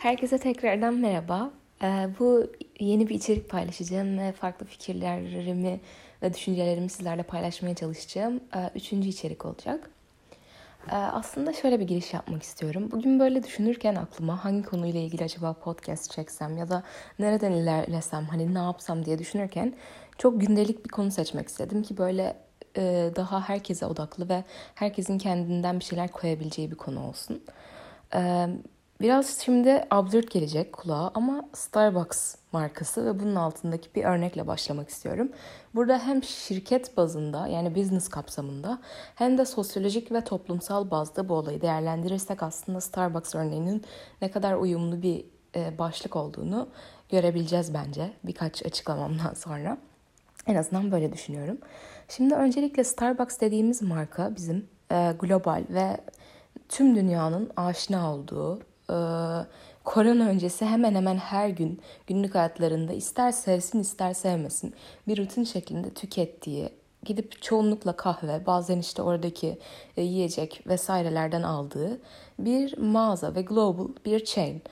Herkese tekrardan merhaba. Ee, bu yeni bir içerik paylaşacağım ve farklı fikirlerimi ve düşüncelerimi sizlerle paylaşmaya çalışacağım. Ee, üçüncü içerik olacak. Ee, aslında şöyle bir giriş yapmak istiyorum. Bugün böyle düşünürken aklıma hangi konuyla ilgili acaba podcast çeksem ya da nereden ilerlesem, hani ne yapsam diye düşünürken çok gündelik bir konu seçmek istedim ki böyle e, daha herkese odaklı ve herkesin kendinden bir şeyler koyabileceği bir konu olsun. Biraz şimdi absürt gelecek kulağa ama Starbucks markası ve bunun altındaki bir örnekle başlamak istiyorum. Burada hem şirket bazında yani business kapsamında hem de sosyolojik ve toplumsal bazda bu olayı değerlendirirsek aslında Starbucks örneğinin ne kadar uyumlu bir e, başlık olduğunu görebileceğiz bence birkaç açıklamamdan sonra. En azından böyle düşünüyorum. Şimdi öncelikle Starbucks dediğimiz marka bizim e, global ve tüm dünyanın aşina olduğu e, korona öncesi hemen hemen her gün günlük hayatlarında ister sevsin ister sevmesin bir rutin şeklinde tükettiği gidip çoğunlukla kahve bazen işte oradaki e, yiyecek vesairelerden aldığı bir mağaza ve global bir chain.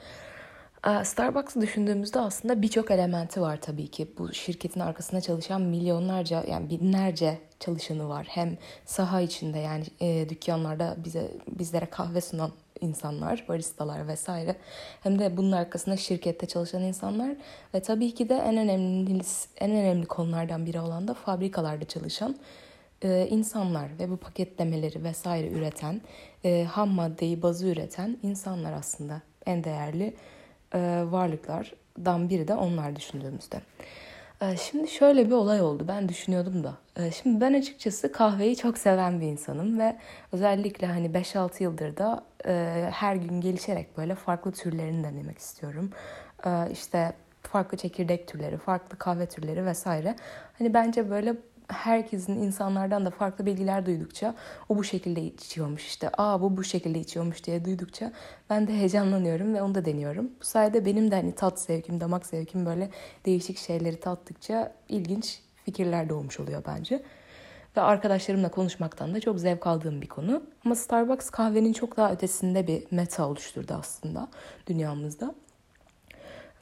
Starbucks'ı düşündüğümüzde aslında birçok elementi var tabii ki. Bu şirketin arkasında çalışan milyonlarca yani binlerce çalışanı var. Hem saha içinde yani e, dükkanlarda bize bizlere kahve sunan insanlar, baristalar vesaire. Hem de bunun arkasında şirkette çalışan insanlar ve tabii ki de en önemli en önemli konulardan biri olan da fabrikalarda çalışan e, insanlar ve bu paketlemeleri vesaire üreten, e, ham maddeyi bazı üreten insanlar aslında en değerli e, varlıklardan biri de onlar düşündüğümüzde. E, şimdi şöyle bir olay oldu. Ben düşünüyordum da. E, şimdi ben açıkçası kahveyi çok seven bir insanım ve özellikle hani 5-6 yıldır da her gün gelişerek böyle farklı türlerini denemek istiyorum. E, işte farklı çekirdek türleri, farklı kahve türleri vesaire. Hani bence böyle herkesin insanlardan da farklı bilgiler duydukça o bu şekilde içiyormuş işte aa bu bu şekilde içiyormuş diye duydukça ben de heyecanlanıyorum ve onu da deniyorum. Bu sayede benim de hani tat sevkim, damak sevkim böyle değişik şeyleri tattıkça ilginç fikirler doğmuş oluyor bence. Ve arkadaşlarımla konuşmaktan da çok zevk aldığım bir konu. Ama Starbucks kahvenin çok daha ötesinde bir meta oluşturdu aslında dünyamızda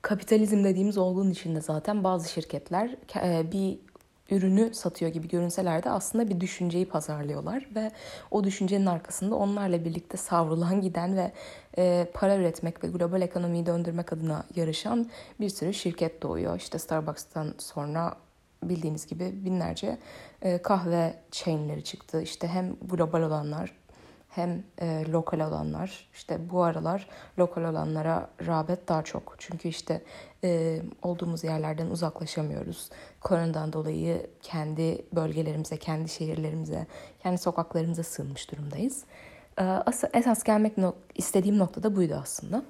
kapitalizm dediğimiz olgunun içinde zaten bazı şirketler e, bir ürünü satıyor gibi görünseler de aslında bir düşünceyi pazarlıyorlar ve o düşüncenin arkasında onlarla birlikte savrulan giden ve e, para üretmek ve global ekonomiyi döndürmek adına yarışan bir sürü şirket doğuyor. İşte Starbucks'tan sonra bildiğiniz gibi binlerce e, kahve chainleri çıktı. İşte hem global olanlar hem e, lokal olanlar işte bu aralar lokal olanlara rağbet daha çok. Çünkü işte e, olduğumuz yerlerden uzaklaşamıyoruz. Koronadan dolayı kendi bölgelerimize, kendi şehirlerimize, kendi sokaklarımıza sığınmış durumdayız. E, asıl, esas gelmek no- istediğim nokta da buydu aslında.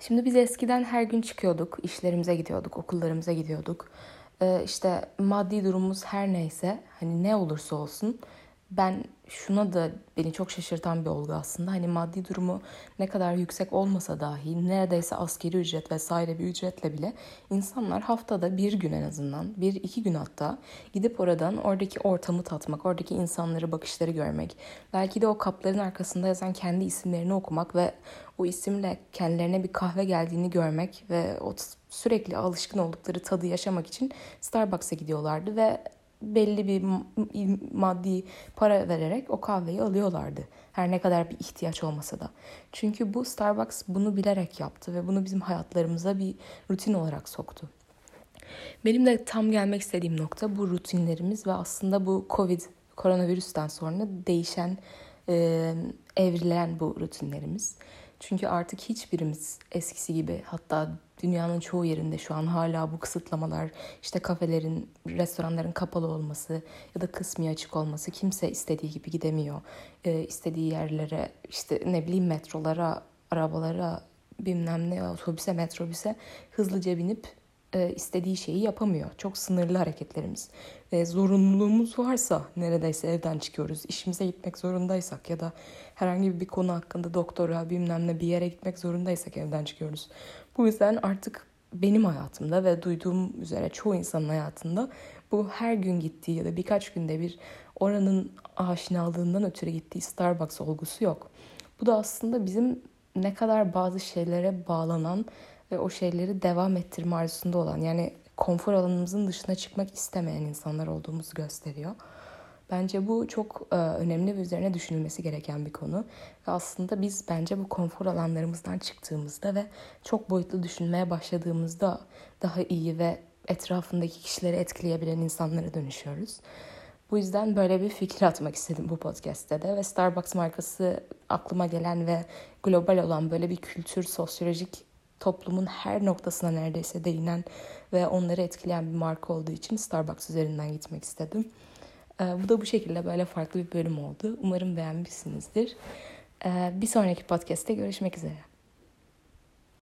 Şimdi biz eskiden her gün çıkıyorduk, işlerimize gidiyorduk, okullarımıza gidiyorduk. E, işte maddi durumumuz her neyse, hani ne olursa olsun ben şuna da beni çok şaşırtan bir olgu aslında. Hani maddi durumu ne kadar yüksek olmasa dahi neredeyse askeri ücret vesaire bir ücretle bile insanlar haftada bir gün en azından bir iki gün hatta gidip oradan oradaki ortamı tatmak, oradaki insanları bakışları görmek, belki de o kapların arkasında yazan kendi isimlerini okumak ve o isimle kendilerine bir kahve geldiğini görmek ve o sürekli alışkın oldukları tadı yaşamak için Starbucks'a gidiyorlardı ve belli bir maddi para vererek o kahveyi alıyorlardı. Her ne kadar bir ihtiyaç olmasa da. Çünkü bu Starbucks bunu bilerek yaptı ve bunu bizim hayatlarımıza bir rutin olarak soktu. Benim de tam gelmek istediğim nokta bu rutinlerimiz ve aslında bu Covid, koronavirüsten sonra değişen, e, evrilen bu rutinlerimiz. Çünkü artık hiçbirimiz eskisi gibi hatta dünyanın çoğu yerinde şu an hala bu kısıtlamalar işte kafelerin, restoranların kapalı olması ya da kısmi açık olması kimse istediği gibi gidemiyor. Ee, istediği yerlere işte ne bileyim metrolara, arabalara bilmem ne otobüse metrobüse hızlıca binip e, istediği şeyi yapamıyor. Çok sınırlı hareketlerimiz. Ve zorunluluğumuz varsa neredeyse evden çıkıyoruz. İşimize gitmek zorundaysak ya da herhangi bir konu hakkında doktora bilmem ne bir yere gitmek zorundaysak evden çıkıyoruz. Bu yüzden artık benim hayatımda ve duyduğum üzere çoğu insanın hayatında bu her gün gittiği ya da birkaç günde bir oranın aşinalığından ötürü gittiği Starbucks olgusu yok. Bu da aslında bizim ne kadar bazı şeylere bağlanan ve o şeyleri devam ettirme arzusunda olan yani konfor alanımızın dışına çıkmak istemeyen insanlar olduğumuzu gösteriyor. Bence bu çok e, önemli ve üzerine düşünülmesi gereken bir konu. Ve aslında biz bence bu konfor alanlarımızdan çıktığımızda ve çok boyutlu düşünmeye başladığımızda daha iyi ve etrafındaki kişileri etkileyebilen insanlara dönüşüyoruz. Bu yüzden böyle bir fikir atmak istedim bu podcast'te de ve Starbucks markası aklıma gelen ve global olan böyle bir kültür, sosyolojik toplumun her noktasına neredeyse değinen ve onları etkileyen bir marka olduğu için Starbucks üzerinden gitmek istedim. Ee, bu da bu şekilde böyle farklı bir bölüm oldu. Umarım beğenmişsinizdir. Ee, bir sonraki podcast'te görüşmek üzere.